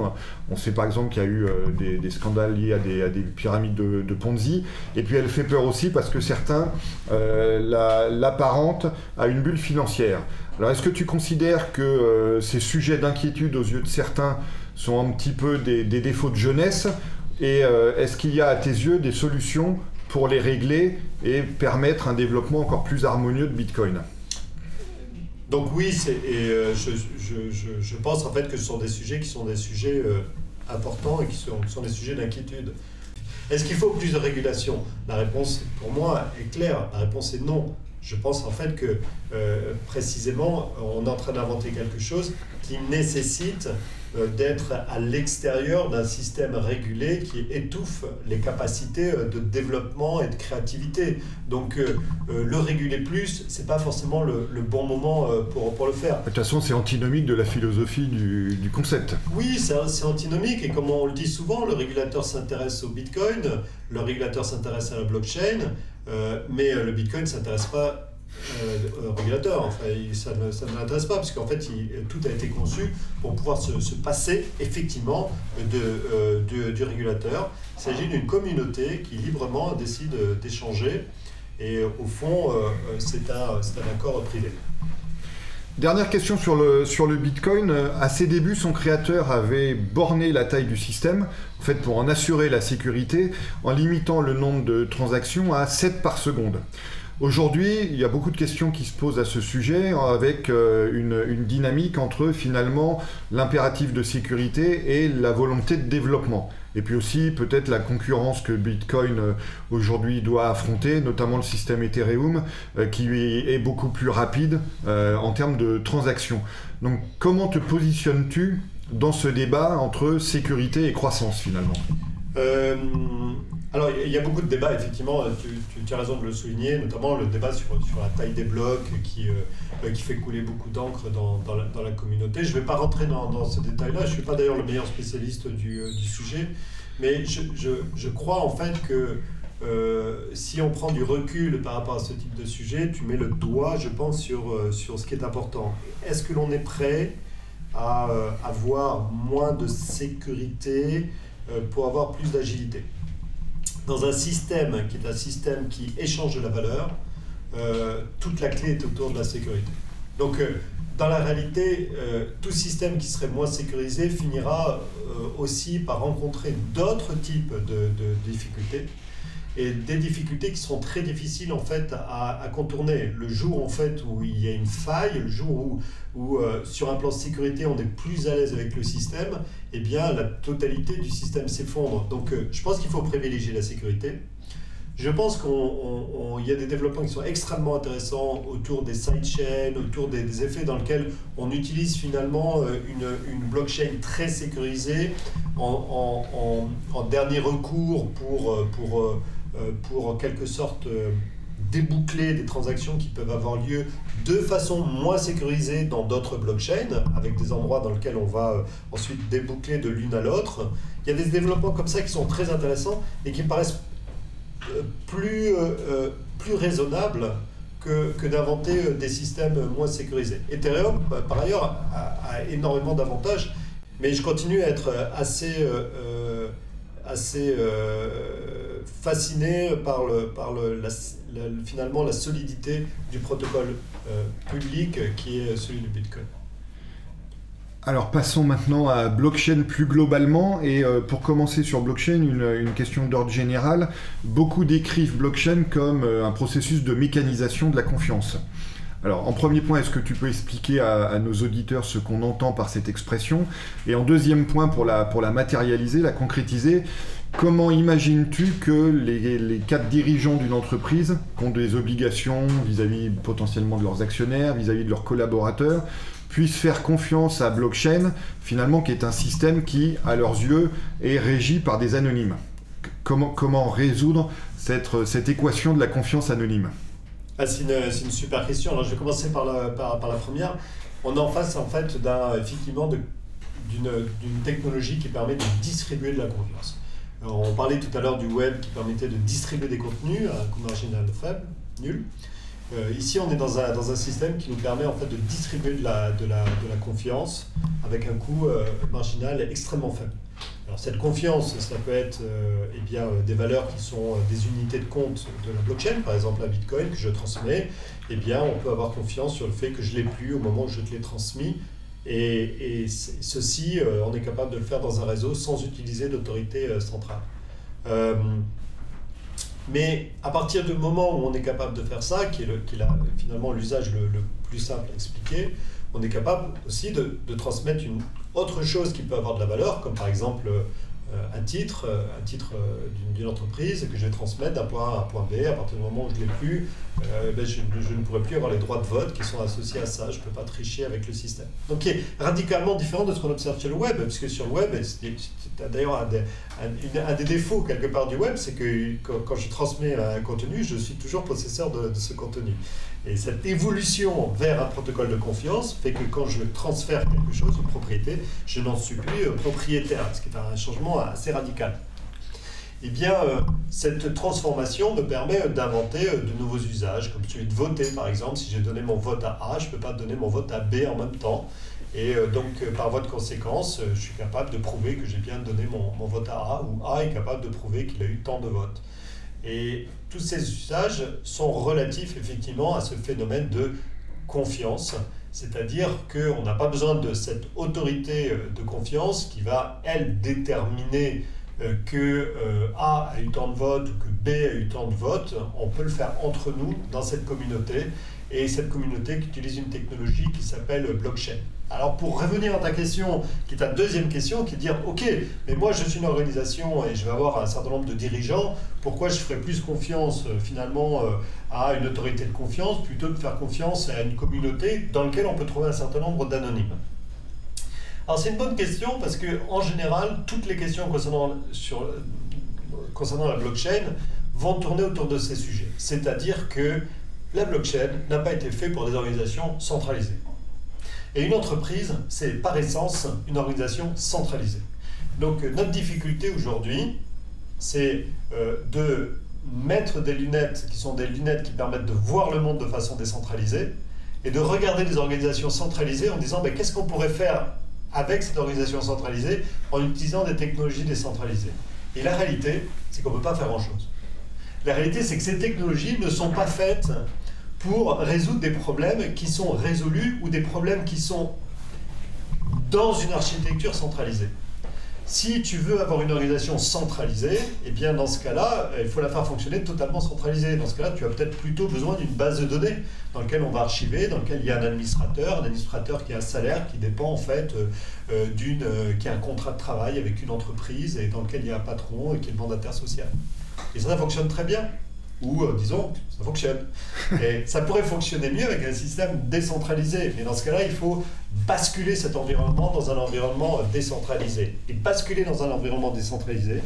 On sait par exemple qu'il y a eu euh, des, scandales liés à des, pyramides de, Ponzi. Et puis elle fait peur aussi parce que certains euh, l'apparentent à une bulle financière. Alors est-ce que tu considères que ces sujets d'inquiétude aux yeux de certains sont un petit peu des, défauts de jeunesse? Et est-ce qu'il y a à tes yeux des solutions pour les régler et permettre un développement encore plus harmonieux de Bitcoin? Donc oui, et, je, je, pense en fait que ce sont des sujets qui sont des sujets importants et qui sont, des sujets d'inquiétude. Est-ce qu'il faut plus de régulation? La réponse, pour moi, est claire. La réponse est non. Je pense en fait que euh, précisément, on est en train d'inventer quelque chose qui nécessite euh, d'être à l'extérieur d'un système régulé qui étouffe les capacités euh, de développement et de créativité. Donc le réguler plus, c'est pas forcément le, bon moment pour, pour, le faire. De toute façon, c'est antinomique de la philosophie du, du concept. Oui, c'est antinomique et comme on le dit souvent, le régulateur s'intéresse au Bitcoin, le régulateur s'intéresse à la blockchain. Euh, mais euh, le Bitcoin ne s'intéresse pas euh, au régulateur. Enfin, ça ne, ça l'intéresse pas, parce qu'en fait, tout a été conçu pour pouvoir se, passer effectivement de, du régulateur. Il s'agit d'une communauté qui librement décide d'échanger, et au fond, c'est un, un accord privé. Dernière question sur le, sur le Bitcoin. À ses débuts, son créateur avait borné la taille du système, en fait pour en assurer la sécurité, en limitant le nombre de transactions à 7 par seconde. Aujourd'hui, il y a beaucoup de questions qui se posent à ce sujet avec euh, une, dynamique entre finalement l'impératif de sécurité et la volonté de développement. Et puis aussi peut-être la concurrence que Bitcoin euh, aujourd'hui doit affronter, notamment le système Ethereum, euh, qui est beaucoup plus rapide en termes de transactions. Donc comment te positionnes-tu dans ce débat entre sécurité et croissance finalement? Alors, il y a beaucoup de débats, effectivement, tu, as raison de le souligner, notamment le débat sur, sur la taille des blocs qui, euh, qui fait couler beaucoup d'encre dans, dans, la, communauté. Je ne vais pas rentrer dans, dans ce détail-là, je ne suis pas d'ailleurs le meilleur spécialiste du, euh, du sujet, mais je, je, je, crois en fait que euh, si on prend du recul par rapport à ce type de sujet, tu mets le doigt, je pense, sur, sur ce qui est important. Est-ce que l'on est prêt à avoir moins de sécurité pour avoir plus d'agilité? Dans un système qui est un système qui échange de la valeur, euh, toute la clé est autour de la sécurité. Donc, euh, dans la réalité, euh, tout système qui serait moins sécurisé finira aussi par rencontrer d'autres types de, difficultés et des difficultés qui seront très difficiles en fait à, contourner. Le jour en fait où il y a une faille, le jour où, où sur un plan de sécurité on est plus à l'aise avec le système, eh bien la totalité du système s'effondre. Donc euh, je pense qu'il faut privilégier la sécurité. Je pense qu'il y a des développements qui sont extrêmement intéressants autour des sidechains, autour des, effets dans lesquels on utilise finalement euh, une, une blockchain très sécurisée en, en, dernier recours pour, euh, pour, pour en quelque sorte déboucler des transactions qui peuvent avoir lieu de façon moins sécurisée dans d'autres blockchains, avec des endroits dans lesquels on va euh, ensuite déboucler de l'une à l'autre. Il y a des développements comme ça qui sont très intéressants et qui me paraissent euh, plus, euh, plus raisonnables que, que d'inventer des systèmes moins sécurisés. Ethereum, bah, par ailleurs, a, énormément d'avantages, mais je continue à être assez, assez fasciné par, le, par le, la, finalement la solidité du protocole euh, public qui est celui du Bitcoin. Alors passons maintenant à blockchain plus globalement et euh, pour commencer sur blockchain, une, question d'ordre général. Beaucoup décrivent blockchain comme euh, un processus de mécanisation de la confiance. Alors en premier point, est-ce que tu peux expliquer à, nos auditeurs ce qu'on entend par cette expression? Et en deuxième point, pour la, matérialiser, la concrétiser, Comment imagines-tu que les, quatre dirigeants d'une entreprise qui ont des obligations vis-à-vis potentiellement de leurs actionnaires, vis-à-vis de leurs collaborateurs, puissent faire confiance à blockchain, finalement, qui est un système qui, à leurs yeux, est régi par des anonymes? Comment, résoudre cette équation de la confiance anonyme? Ah, c'est, une, super question. Alors, je vais commencer par la, première. On est en face, en fait, effectivement, d'une technologie qui permet de distribuer de la confiance on parlait tout à l'heure du web qui permettait de distribuer des contenus à un coût marginal faible, nul. Euh, ici, on est dans un, dans un, système qui nous permet en fait de distribuer de la, de la, de la confiance avec un coût euh, marginal extrêmement faible. Alors cette confiance, ça peut être euh, eh bien, des valeurs qui sont des unités de compte de la blockchain, par exemple un bitcoin que je transmets. Eh bien, on peut avoir confiance sur le fait que je l'ai plus au moment où je te l'ai transmis et, ceci, euh, on est capable de le faire dans un réseau sans utiliser d'autorité euh, centrale. Mais à partir du moment où on est capable de faire ça, qui est, le, finalement l'usage le, plus simple à expliquer, on est capable aussi de, de, transmettre une autre chose qui peut avoir de la valeur, comme par exemple euh, un titre, euh, un titre euh, d'une entreprise que je vais transmettre d'un point A à un point B. À partir du moment où je ne l'ai plus, ben, je, ne pourrai plus avoir les droits de vote qui sont associés à ça. Je ne peux pas tricher avec le système. Donc, qui est radicalement différent de ce qu'on observe sur le web, parce que sur le web, d'ailleurs un, des défauts quelque part du web, c'est que quand, je transmets un contenu, je suis toujours possesseur de ce contenu. Et cette évolution vers un protocole de confiance fait que quand je transfère quelque chose, une propriété, je n'en suis plus euh, propriétaire, ce qui est un changement assez radical. Eh bien, euh, cette transformation me permet d'inventer euh, de nouveaux usages, comme celui de voter par exemple. Si j'ai donné mon vote à A, je ne peux pas donner mon vote à B en même temps. Et donc, par voie de conséquence, je suis capable de prouver que j'ai bien donné mon, mon, vote à A, ou A est capable de prouver qu'il a eu tant de votes. Et tous ces usages sont relatifs effectivement à ce phénomène de confiance, c'est-à-dire qu'on n'a pas besoin de cette autorité euh, de confiance qui va, elle, déterminer euh, que euh, A a eu tant de votes ou que B a eu tant de votes. On peut le faire entre nous dans cette communauté et cette communauté qui utilise une technologie qui s'appelle blockchain. Alors pour revenir à ta question, qui est ta deuxième question, qui est de dire, ok, mais moi je suis une organisation et je vais avoir un certain nombre de dirigeants, pourquoi je ferais plus confiance euh, finalement euh, à une autorité de confiance plutôt que de faire confiance à une communauté dans laquelle on peut trouver un certain nombre d'anonymes? Alors c'est une bonne question parce que en général, toutes les questions concernant, concernant la blockchain vont tourner autour de ces sujets. C'est-à-dire que la blockchain n'a pas été faite pour des organisations centralisées. Et une entreprise, c'est par essence une organisation centralisée. Donc euh, notre difficulté aujourd'hui, c'est euh, de mettre des lunettes qui sont des lunettes qui permettent de voir le monde de façon décentralisée et de regarder les organisations centralisées en disant ben, qu'est-ce qu'on pourrait faire avec cette organisation centralisée en utilisant des technologies décentralisées? Et la réalité, c'est qu'on ne peut pas faire grand-chose. La réalité, c'est que ces technologies ne sont pas faites pour résoudre des problèmes qui sont résolus ou des problèmes qui sont dans une architecture centralisée. Si tu veux avoir une organisation centralisée, eh bien dans ce cas-là, il faut la faire fonctionner totalement centralisée. Dans ce cas-là, tu as peut-être plutôt besoin d'une base de données dans laquelle on va archiver, dans laquelle il y a un administrateur, un administrateur qui a un salaire qui dépend en fait euh, euh, d'une, euh, qui a un contrat de travail avec une entreprise et dans lequel il y a un patron et qui est le mandataire social. Et ça, ça fonctionne très bien ou euh, disons, ça fonctionne. Et ça pourrait fonctionner mieux avec un système décentralisé. Mais dans ce cas-là, il faut basculer cet environnement dans un environnement euh, décentralisé. Et basculer dans un environnement décentralisé,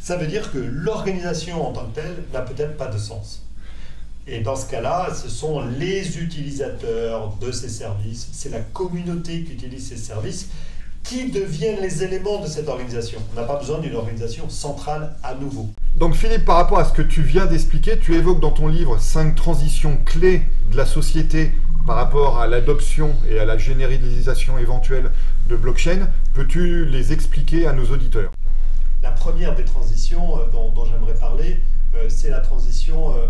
ça veut dire que l'organisation en tant que telle n'a peut-être pas de sens. Et dans ce cas-là, ce sont les utilisateurs de ces services, c'est la communauté qui utilise ces services qui deviennent les éléments de cette organisation. On n'a pas besoin d'une organisation centrale à nouveau. Donc Philippe, par rapport à ce que tu viens d'expliquer, tu évoques dans ton livre cinq transitions clés de la société par rapport à l'adoption et à la généralisation éventuelle de blockchain. Peux-tu les expliquer à nos auditeurs? La première des transitions euh, dont, j'aimerais parler, euh, c'est la transition euh,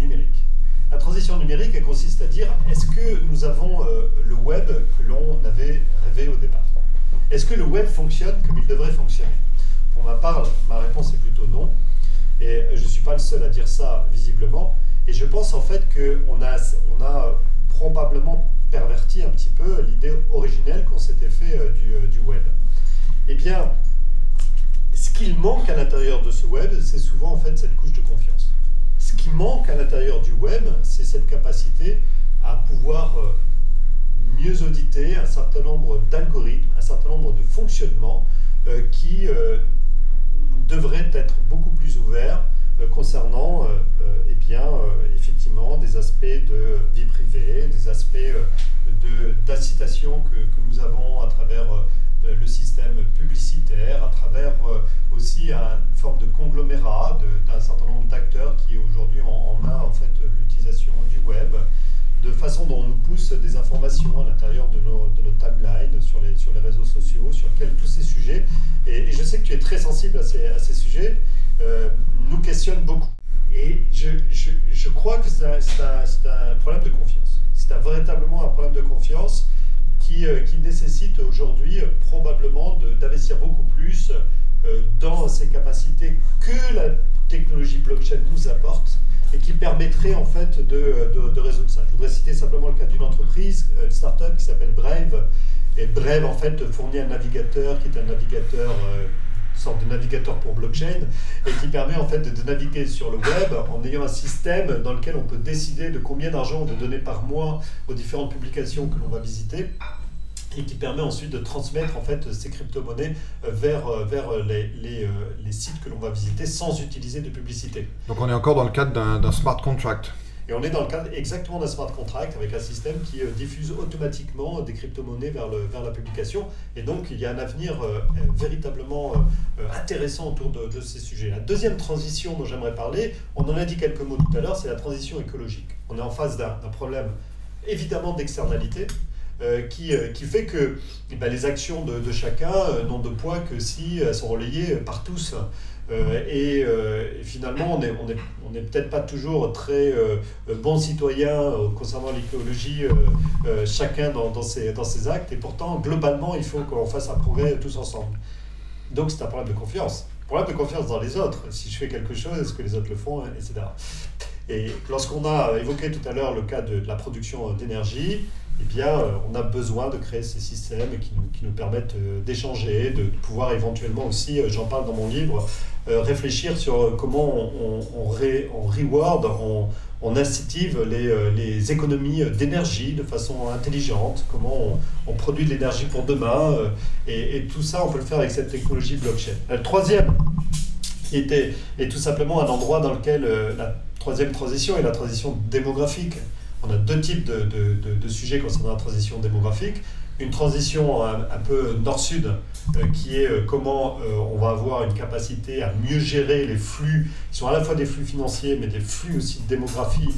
numérique. Transition numérique, consiste à dire est-ce que nous avons euh, le web que l'on avait rêvé au départ? Est-ce que le web fonctionne comme il devrait fonctionner? Pour ma part, ma réponse est plutôt non. Et je ne suis pas le seul à dire ça visiblement. Et je pense en fait qu'on a, on a probablement perverti un petit peu l'idée originelle qu'on s'était fait euh, du, euh, du web. Eh bien, ce qu'il manque à l'intérieur de ce web, c'est souvent en fait cette couche de confiance qui manque à l'intérieur du web, c'est cette capacité à pouvoir euh, mieux auditer un certain nombre d'algorithmes, un certain nombre de fonctionnements euh, qui euh, devraient être beaucoup plus ouverts concernant eh bien, effectivement des aspects de vie privée, des aspects d'incitation que, que, nous avons à travers le système publicitaire, à travers aussi une forme de conglomérat d'un certain nombre d'acteurs qui aujourd'hui en, main en fait l'utilisation du web, de façon dont on nous pousse des informations à l'intérieur de nos, de timelines, sur les, sur les réseaux sociaux, sur quels, tous ces sujets. Et, je sais que tu es très sensible à ces, à ces sujets, euh, nous questionnent beaucoup. Et je, je, je crois que c'est un, un, un, problème de confiance. C'est véritablement un problème de confiance qui, euh, qui nécessite aujourd'hui euh, probablement d'investir beaucoup plus euh, dans ces capacités que la technologie blockchain nous apporte et qui permettrait en fait de, de, résoudre ça. Je voudrais citer simplement le cas d'une entreprise, une startup qui s'appelle Brave. Et Brave en fait fournit un navigateur qui est un navigateur, euh, sorte de navigateur pour blockchain, et qui permet en fait de, naviguer sur le web en ayant un système dans lequel on peut décider de combien d'argent on veut donner par mois aux différentes publications que l'on va visiter et qui permet ensuite de transmettre en fait ces crypto-monnaies euh, vers, euh, vers les, les, euh, les sites que l'on va visiter sans utiliser de publicité. Donc on est encore dans le cadre d'un smart contract. Et on est dans le cadre exactement d'un smart contract avec un système qui diffuse automatiquement des crypto-monnaies vers, le, vers la publication. Et donc il y a un avenir véritablement intéressant autour de, de ces sujets. La deuxième transition dont j'aimerais parler, on en a dit quelques mots tout à l'heure, c'est la transition écologique. On est en face d'un problème évidemment d'externalité. Euh, qui, euh, qui, fait que eh ben, les actions de, chacun euh, n'ont de poids que si elles sont relayées par tous. Et, finalement, on n'est on est, on est peut-être pas toujours très bons citoyens concernant l'écologie, chacun dans, dans, ses, dans ses actes, et pourtant, globalement, il faut qu'on fasse un progrès tous ensemble. Donc c'est un problème de confiance. Problème de confiance dans les autres. Si je fais quelque chose, est-ce que les autres le font, etc. Et lorsqu'on a évoqué tout à l'heure le cas de la production d'énergie, eh bien, euh, on a besoin de créer ces systèmes qui nous, permettent euh, d'échanger, de pouvoir éventuellement aussi, euh, j'en parle dans mon livre, réfléchir sur comment on, on, reward, on, on incentive les, les économies d'énergie de façon intelligente, comment on, produit de l'énergie pour demain, et, et, tout ça, on peut le faire avec cette technologie blockchain. Le troisième était, est tout simplement un endroit dans lequel la troisième transition est la transition démographique on a deux types de, de, de, sujets concernant la transition démographique. Une transition un, peu nord-sud, euh, qui est euh, comment euh, on va avoir une capacité à mieux gérer les flux, qui sont à la fois des flux financiers, mais des flux aussi de démographie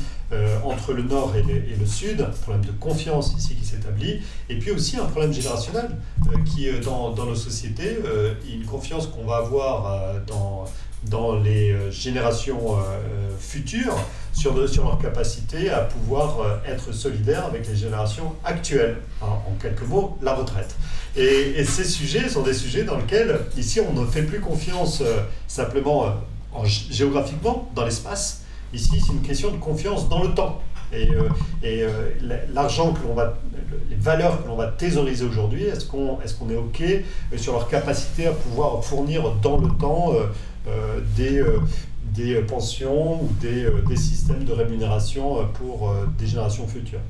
entre le nord et, le sud, un problème de confiance ici qui s'établit, et puis aussi un problème générationnel qui, dans, dans, nos sociétés, une confiance qu'on va avoir dans dans les euh, générations euh, futures sur, sur leur capacité à pouvoir euh, être solidaires avec les générations actuelles. en quelques mots, la retraite. Et, ces sujets sont des sujets dans lesquels, ici, on ne fait plus confiance simplement en, géographiquement dans l'espace. Ici, c'est une question de confiance dans le temps. Et, l'argent que l'on va, les valeurs que l'on va thésauriser aujourd'hui, est-ce qu'on est, qu'on est OK sur leur capacité à pouvoir fournir dans le temps euh, des, euh, des pensions ou des, euh, des, systèmes de rémunération pour des générations futures.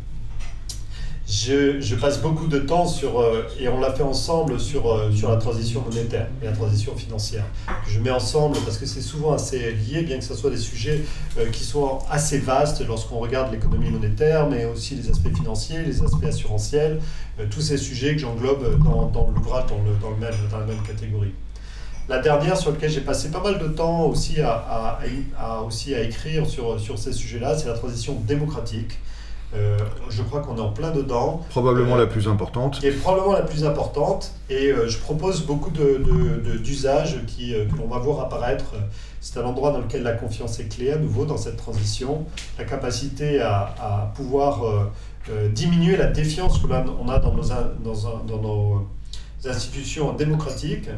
Je, je, passe beaucoup de temps sur, et on l'a fait ensemble sur, sur la transition monétaire et la transition financière. Je mets ensemble parce que c'est souvent assez lié, bien que ce soit des sujets qui sont assez vastes lorsqu'on regarde l'économie monétaire, mais aussi les aspects financiers, les aspects assurantiels, tous ces sujets que j'englobe dans, dans l'ouvrage dans, le, dans, le dans la même catégorie. La dernière sur laquelle j'ai passé pas mal de temps aussi à, à, aussi à écrire sur, sur ces sujets-là, c'est la transition démocratique. Euh, je crois qu'on est en plein dedans. Probablement la plus importante. Et probablement la plus importante. Et euh, je propose beaucoup d'usages de, de, qui, euh, que l'on va voir apparaître. C'est un endroit dans lequel la confiance est clé à nouveau dans cette transition. La capacité à, à pouvoir diminuer la défiance que l'on a dans nos, dans, dans nos institutions démocratiques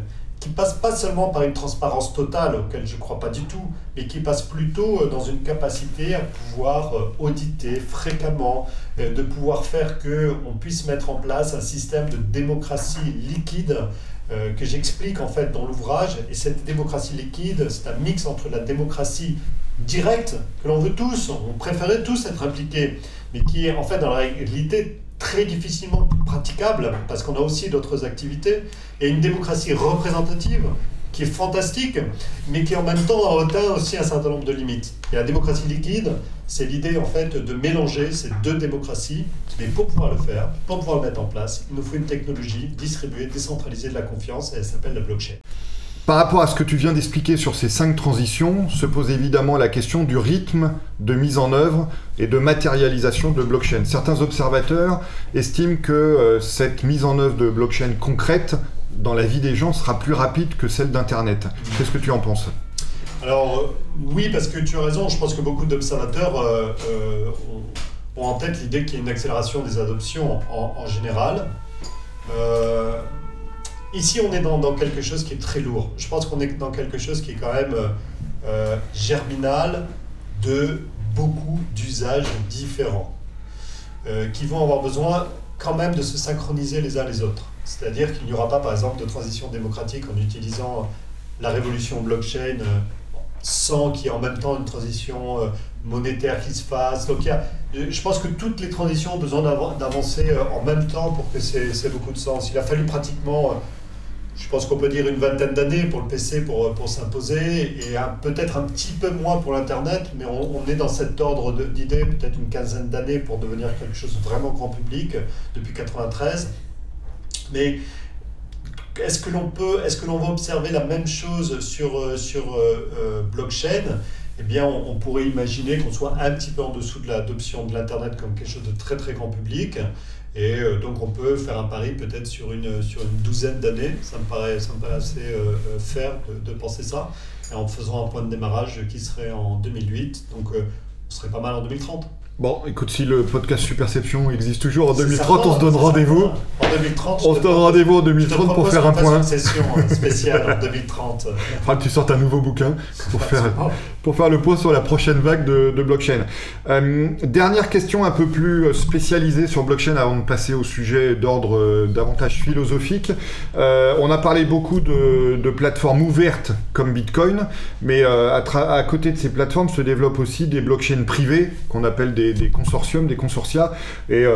qui passe pas seulement par une transparence totale, auquel je ne crois pas du tout, mais qui passe plutôt euh, dans une capacité à pouvoir euh, auditer fréquemment, euh, de pouvoir faire qu'on puisse mettre en place un système de démocratie liquide que j'explique en fait dans l'ouvrage. Et cette démocratie liquide, c'est un mix entre la démocratie directe, que l'on veut tous, on préférait tous être impliqués, mais qui est en fait dans la réalité très difficilement praticable parce qu'on a aussi d'autres activités et une démocratie représentative qui est fantastique, mais qui en même temps atteint aussi un certain nombre de limites. Et la démocratie liquide, c'est l'idée en fait de mélanger ces deux démocraties, mais pour pouvoir le faire, pour pouvoir le mettre en place, il nous faut une technologie distribuée, décentralisée de la confiance, et elle s'appelle la blockchain. Par rapport à ce que tu viens d'expliquer sur ces cinq transitions, se pose évidemment la question du rythme de mise en œuvre et de matérialisation de blockchain. Certains observateurs estiment que euh, cette mise en œuvre de blockchain concrète dans la vie des gens sera plus rapide que celle d'Internet. Qu'est-ce que tu en penses? Alors euh, oui, parce que tu as raison, je pense que beaucoup d'observateurs euh, ont, en tête l'idée qu'il y a une accélération des adoptions en, en général. Ici, on est dans, quelque chose qui est très lourd. Je pense qu'on est dans quelque chose qui est quand même euh, germinal de beaucoup d'usages différents, qui vont avoir besoin quand même de se synchroniser les uns les autres. C'est-à-dire qu'il n'y aura pas, par exemple, de transition démocratique en utilisant la révolution blockchain sans qu'il y ait en même temps une transition monétaire qui se fasse. Donc je pense que toutes les transitions ont besoin d'avancer en même temps pour que c'est beaucoup de sens. Il a fallu pratiquement je pense qu'on peut dire une vingtaine d'années pour le PC pour, pour s'imposer et peut-être un petit peu moins pour l'Internet, mais on, est dans cet ordre d'idées, peut-être une quinzaine d'années pour devenir quelque chose de vraiment grand public depuis 93. Mais est-ce que l'on peut, est-ce que l'on va observer la même chose sur, sur euh, euh, blockchain? Eh bien, on pourrait imaginer qu'on soit un petit peu en dessous de l'adoption de l'Internet comme quelque chose de très très grand public, et euh, donc on peut faire un pari peut-être sur une, sur une douzaine d'années, ça, me paraît, ça me paraît assez euh, euh, faire de, de, penser ça, et en faisant un point de démarrage qui serait en 2008, donc on serait pas mal en 2030. Bon, écoute, si le podcast Superception existe toujours en 2030, on se donne rendez-vous. En 2030, on se donne rendez-vous en 2030 pour faire un point. Une session spéciale en 2030. Enfin, tu sortes un nouveau bouquin pour faire, pour faire le point sur la prochaine vague de, de blockchain. Euh, dernière question un peu plus spécialisée sur blockchain avant de passer au sujet d'ordre euh, davantage philosophique. Euh, on a parlé beaucoup de, de, plateformes ouvertes comme Bitcoin, mais à, côté de ces plateformes se développent aussi des blockchains privées qu'on appelle des consortiums, des consortia, et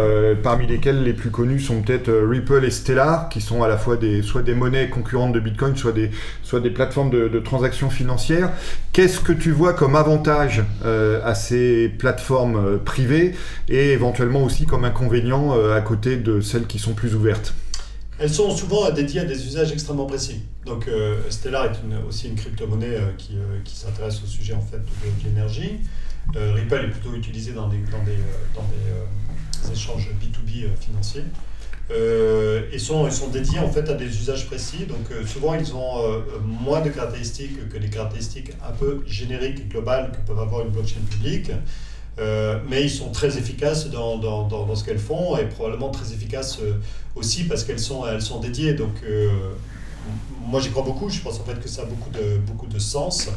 parmi lesquels les plus connus sont peut-être Ripple et Stellar, qui sont à la fois des, soit des monnaies concurrentes de Bitcoin, soit des, soit des plateformes de, transactions financières. Qu'est-ce que tu vois comme avantage euh, à ces plateformes privées et éventuellement aussi comme inconvénient à côté de celles qui sont plus ouvertes elles sont souvent dédiées à des usages extrêmement précis. Donc Stellar est aussi une crypto-monnaie qui, s'intéresse au sujet en fait de l'énergie. Euh, Ripple est plutôt utilisé dans des, euh, euh, échanges B2B financiers. Et sont, ils sont dédiés en fait à des usages précis. Donc souvent ils ont moins de caractéristiques que les caractéristiques un peu génériques et globales que peuvent avoir une blockchain publique. mais ils sont très efficaces dans, dans, dans, ce qu'elles font et probablement très efficaces aussi parce qu'elles sont, elles sont dédiées. Donc moi j'y crois beaucoup, je pense en fait que ça a beaucoup de, beaucoup de sens.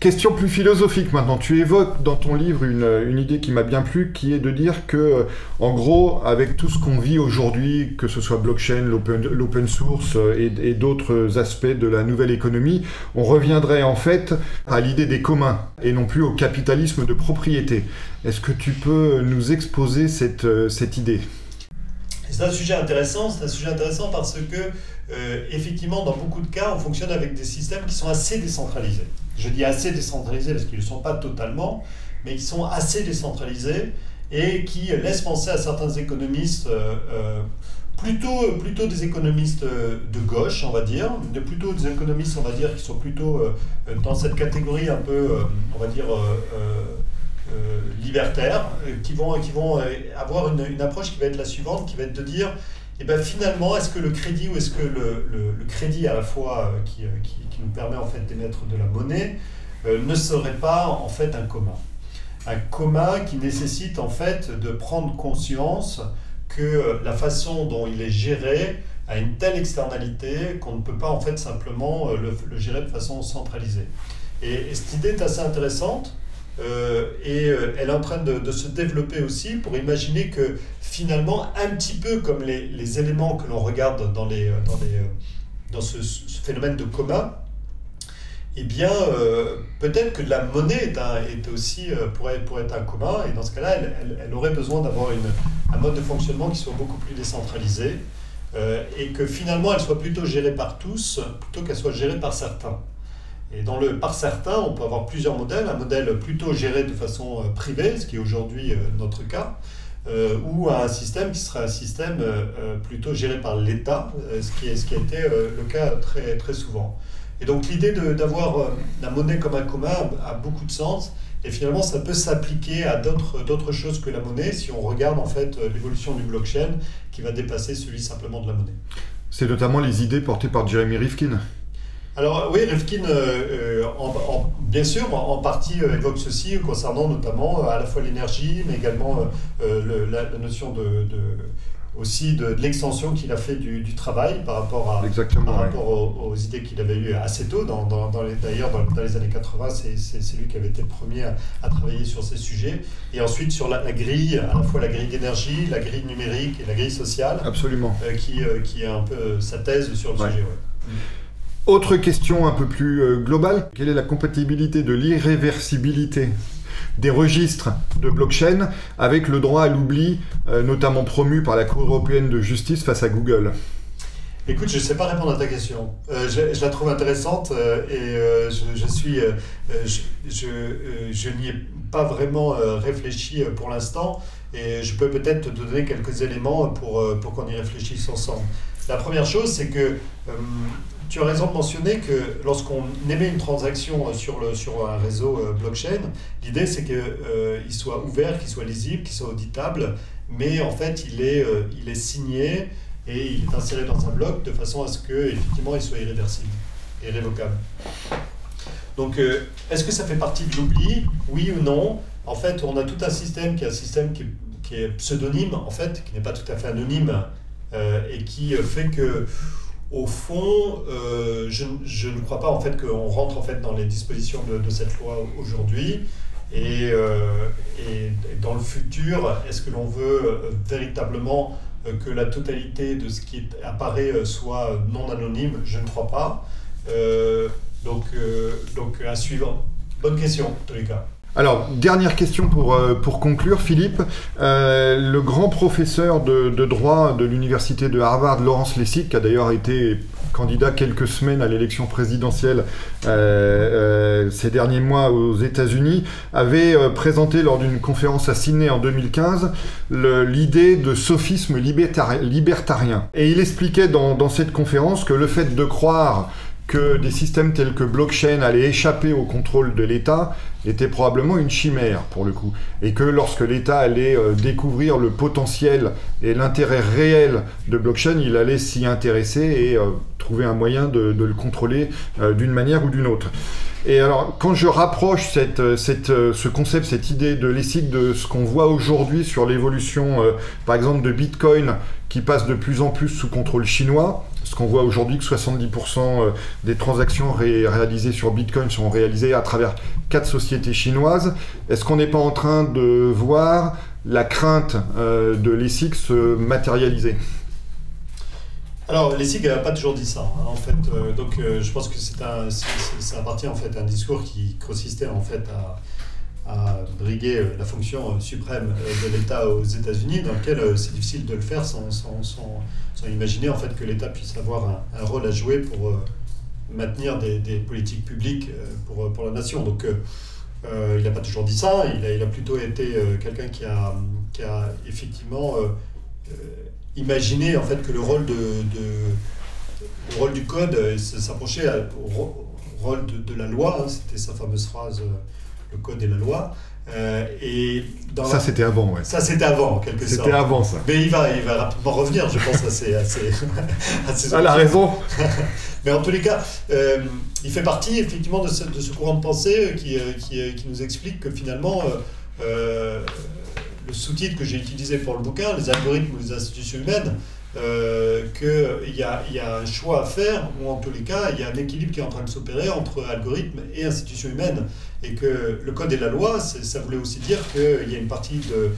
Question plus philosophique maintenant. Tu évoques dans ton livre une, idée qui m'a bien plu, qui est de dire que, euh, en gros, avec tout ce qu'on vit aujourd'hui, que ce soit blockchain, l'open source euh, et, d'autres aspects de la nouvelle économie, on reviendrait en fait à l'idée des communs et non plus au capitalisme de propriété. Est-ce que tu peux nous exposer cette, euh, cette idée? C'est un sujet intéressant, c'est un sujet intéressant parce que, effectivement, dans beaucoup de cas, on fonctionne avec des systèmes qui sont assez décentralisés je dis assez décentralisés parce qu'ils ne sont pas totalement, mais qui sont assez décentralisés et qui laissent penser à certains économistes, euh, euh, plutôt, plutôt des économistes euh, de gauche, on va dire, de plutôt des économistes, on va dire, qui sont plutôt dans cette catégorie un peu, on va dire, libertaire, qui vont, qui vont avoir une, une, approche qui va être la suivante, qui va être de dire, et ben finalement, est-ce que le crédit ou est-ce que le, crédit à la fois qui, qui, qui, nous permet en fait d'émettre de la monnaie ne serait pas en fait un commun? Un commun qui nécessite en fait de prendre conscience que la façon dont il est géré a une telle externalité qu'on ne peut pas en fait simplement le, gérer de façon centralisée. Et, cette idée est assez intéressante euh, et euh, elle est en train de, se développer aussi pour imaginer que finalement, un petit peu comme les, éléments que l'on regarde dans, les, les, dans ce, phénomène de coma, eh bien, euh, peut-être que la monnaie est, aussi, pourrait, pourrait être un commun, et dans ce cas-là, elle, elle, aurait besoin d'avoir un mode de fonctionnement qui soit beaucoup plus décentralisé, et que finalement, elle soit plutôt gérée par tous, plutôt qu'elle soit gérée par certains. Et dans le, par certains, on peut avoir plusieurs modèles. Un modèle plutôt géré de façon euh, privée, ce qui est aujourd'hui euh, notre cas, euh, ou un système qui serait un système plutôt géré par l'État, ce, qui est, ce qui a été le cas très, très souvent. Et donc l'idée d'avoir la monnaie comme un commun a, beaucoup de sens. Et finalement, ça peut s'appliquer à d'autres choses que la monnaie si on regarde en fait l'évolution du blockchain qui va dépasser celui simplement de la monnaie. C'est notamment les idées portées par Jeremy Rifkin. Alors oui, Rifkin, euh, euh, bien sûr, en, partie euh, évoque ceci concernant notamment à la fois l'énergie, mais également la, notion de, aussi de, l'extension qu'il a fait du, travail par rapport, à, Exactement, rapport aux, idées qu'il avait eues assez tôt. Dans, dans, les, D'ailleurs, dans, les années 80, c'est lui qui avait été le premier à, travailler sur ces sujets. Et ensuite sur la, grille, à la fois la grille d'énergie, la grille numérique et la grille sociale. Absolument. Euh, qui, euh, qui est un peu sa thèse sur le sujet. Autre question un peu plus euh, globale, quelle est la compatibilité de l'irréversibilité des registres de blockchain avec le droit à l'oubli, euh, notamment promu par la Cour européenne de justice face à Google? Écoute, je ne sais pas répondre à ta question. Euh, je, la trouve intéressante et je, suis, je, n'y ai pas vraiment réfléchi pour l'instant et je peux peut-être te donner quelques éléments pour, pour qu'on y réfléchisse ensemble. La première chose, c'est que tu as raison de mentionner que lorsqu'on émet une transaction sur, le, sur un réseau euh, blockchain, l'idée c'est qu'il euh, soit ouvert, qu'il soit lisible, qu'il soit auditable, mais en fait il est, euh, il est signé et il est inséré dans un bloc de façon à ce qu'effectivement il soit irréversible, irrévocable. Donc est-ce que ça fait partie de l'oubli? Oui ou non? En fait, on a tout un système qui est un système qui, qui est pseudonyme, en fait, qui n'est pas tout à fait anonyme, et qui fait que au fond, euh, je, je, ne crois pas en fait qu'on rentre en fait dans les dispositions de, cette loi aujourd'hui. Et, euh, et, dans le futur, est-ce que l'on veut euh, véritablement que la totalité de ce qui apparaît soit non anonyme? Je ne crois pas. donc, donc à suivre. Bonne question, en tous les cas. Alors, dernière question pour, euh, pour conclure, Philippe. Euh, le grand professeur de, droit de l'université de Harvard, Laurence Lessig, qui a d'ailleurs été candidat quelques semaines à l'élection présidentielle euh, ces derniers mois aux États-Unis, avait présenté lors d'une conférence à Sydney en 2015 l'idée de sophisme libertarien. Et il expliquait dans, dans cette conférence que le fait de croire que des systèmes tels que blockchain allaient échapper au contrôle de l'État était probablement une chimère pour le coup. Et que lorsque l'État allait euh, découvrir le potentiel et l'intérêt réel de blockchain, il allait s'y intéresser et euh, trouver un moyen de, le contrôler euh, d'une manière ou d'une autre. Et alors, quand je rapproche ce concept, cette idée de l'éthique de ce qu'on voit aujourd'hui sur l'évolution, par exemple, de Bitcoin, qui passe de plus en plus sous contrôle chinois, parce qu'on voit aujourd'hui que 70% euh, des transactions réalisées sur Bitcoin sont réalisées à travers quatre sociétés chinoises. Est-ce qu'on n'est pas en train de voir la crainte euh, de l'ESIC se matérialiser? Alors, l'ESIC n'a pas toujours dit ça. Hein, en fait, euh, donc, je pense que c'est ça appartient en fait à un discours qui consistait en fait à, briguer la fonction suprême de l'État aux États-Unis, dans lequel c'est difficile de le faire sans, imaginer en fait que l'État puisse avoir un, rôle à jouer pour maintenir des, politiques publiques pour, pour la nation. Donc il n'a pas toujours dit ça, il a, plutôt été quelqu'un qui a, qui a effectivement imaginé en fait que le rôle, de, de le rôle du code s'approchait au rôle de, de la loi, hein, c'était sa fameuse phrase le code et la loi. Euh, et dans ça, c'était avant, ouais. Ça, c'était avant, en quelque sorte. C'était avant, ça. Mais il va, il va rapidement revenir, je pense, à ses... À ses, à a raison. Mais en tous les cas, euh, il fait partie, effectivement, de ce, de ce courant de pensée qui, euh, qui, qui, nous explique que, finalement, le sous-titre que j'ai utilisé pour le bouquin, les algorithmes ou les institutions humaines, euh, qu'il y a, y a un choix à faire, ou en tous les cas, il y a un équilibre qui est en train de s'opérer entre algorithme et institutions humaines. Et que le code et la loi, ça voulait aussi dire qu'il y a une partie de,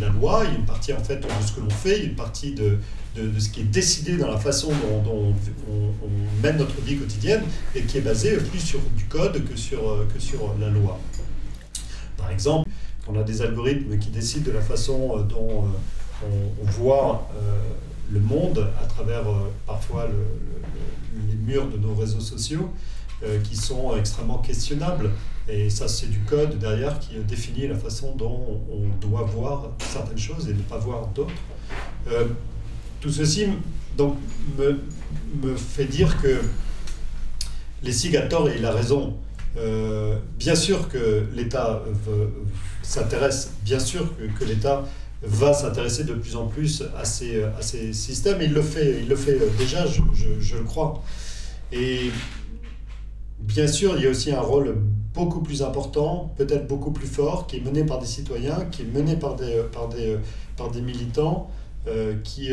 la loi, il y a une partie en fait de ce que l'on fait, il y a une partie de, ce qui est décidé dans la façon dont, on, mène notre vie quotidienne, et qui est basée plus sur du code que sur, que sur la loi. Par exemple, on a des algorithmes qui décident de la façon dont euh, on, voit... Euh, le monde à travers euh, parfois les murs de nos réseaux sociaux euh, qui sont extrêmement questionnables. Et ça, c'est du code derrière qui définit la façon dont on doit voir certaines choses et ne pas voir d'autres. Euh, tout ceci donc, me, fait dire que les a tort et il a raison. bien sûr que l'État s'intéresse, bien sûr que, que l'État va s'intéresser de plus en plus à ces, à ces systèmes. Il le fait, il le fait déjà, je, je, le crois. Et bien sûr, il y a aussi un rôle beaucoup plus important, peut-être beaucoup plus fort, qui est mené par des citoyens, qui est mené par des, militants, qui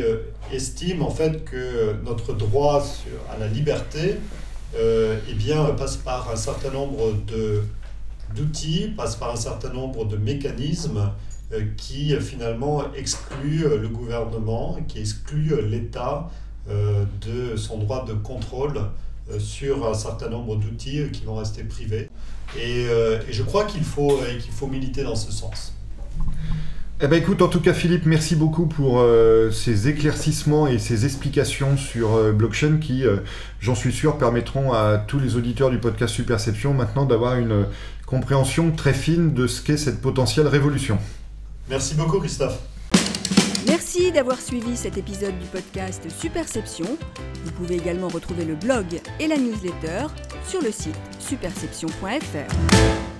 estime en fait que notre droit à la liberté eh bien, passe par un certain nombre d'outils, passe par un certain nombre de mécanismes qui finalement excluent le gouvernement, qui excluent l'État de son droit de contrôle sur un certain nombre d'outils qui vont rester privés. Et, et je crois qu'il faut, qu'il faut militer dans ce sens. Eh ben écoute, en tout cas Philippe, merci beaucoup pour euh, ces éclaircissements et ces explications sur euh, blockchain qui, euh, j'en suis sûr, permettront à tous les auditeurs du podcast Superception maintenant d'avoir une compréhension très fine de ce qu'est cette potentielle révolution. Merci beaucoup Christophe. Merci d'avoir suivi cet épisode du podcast Superception. Vous pouvez également retrouver le blog et la newsletter sur le site superception.fr.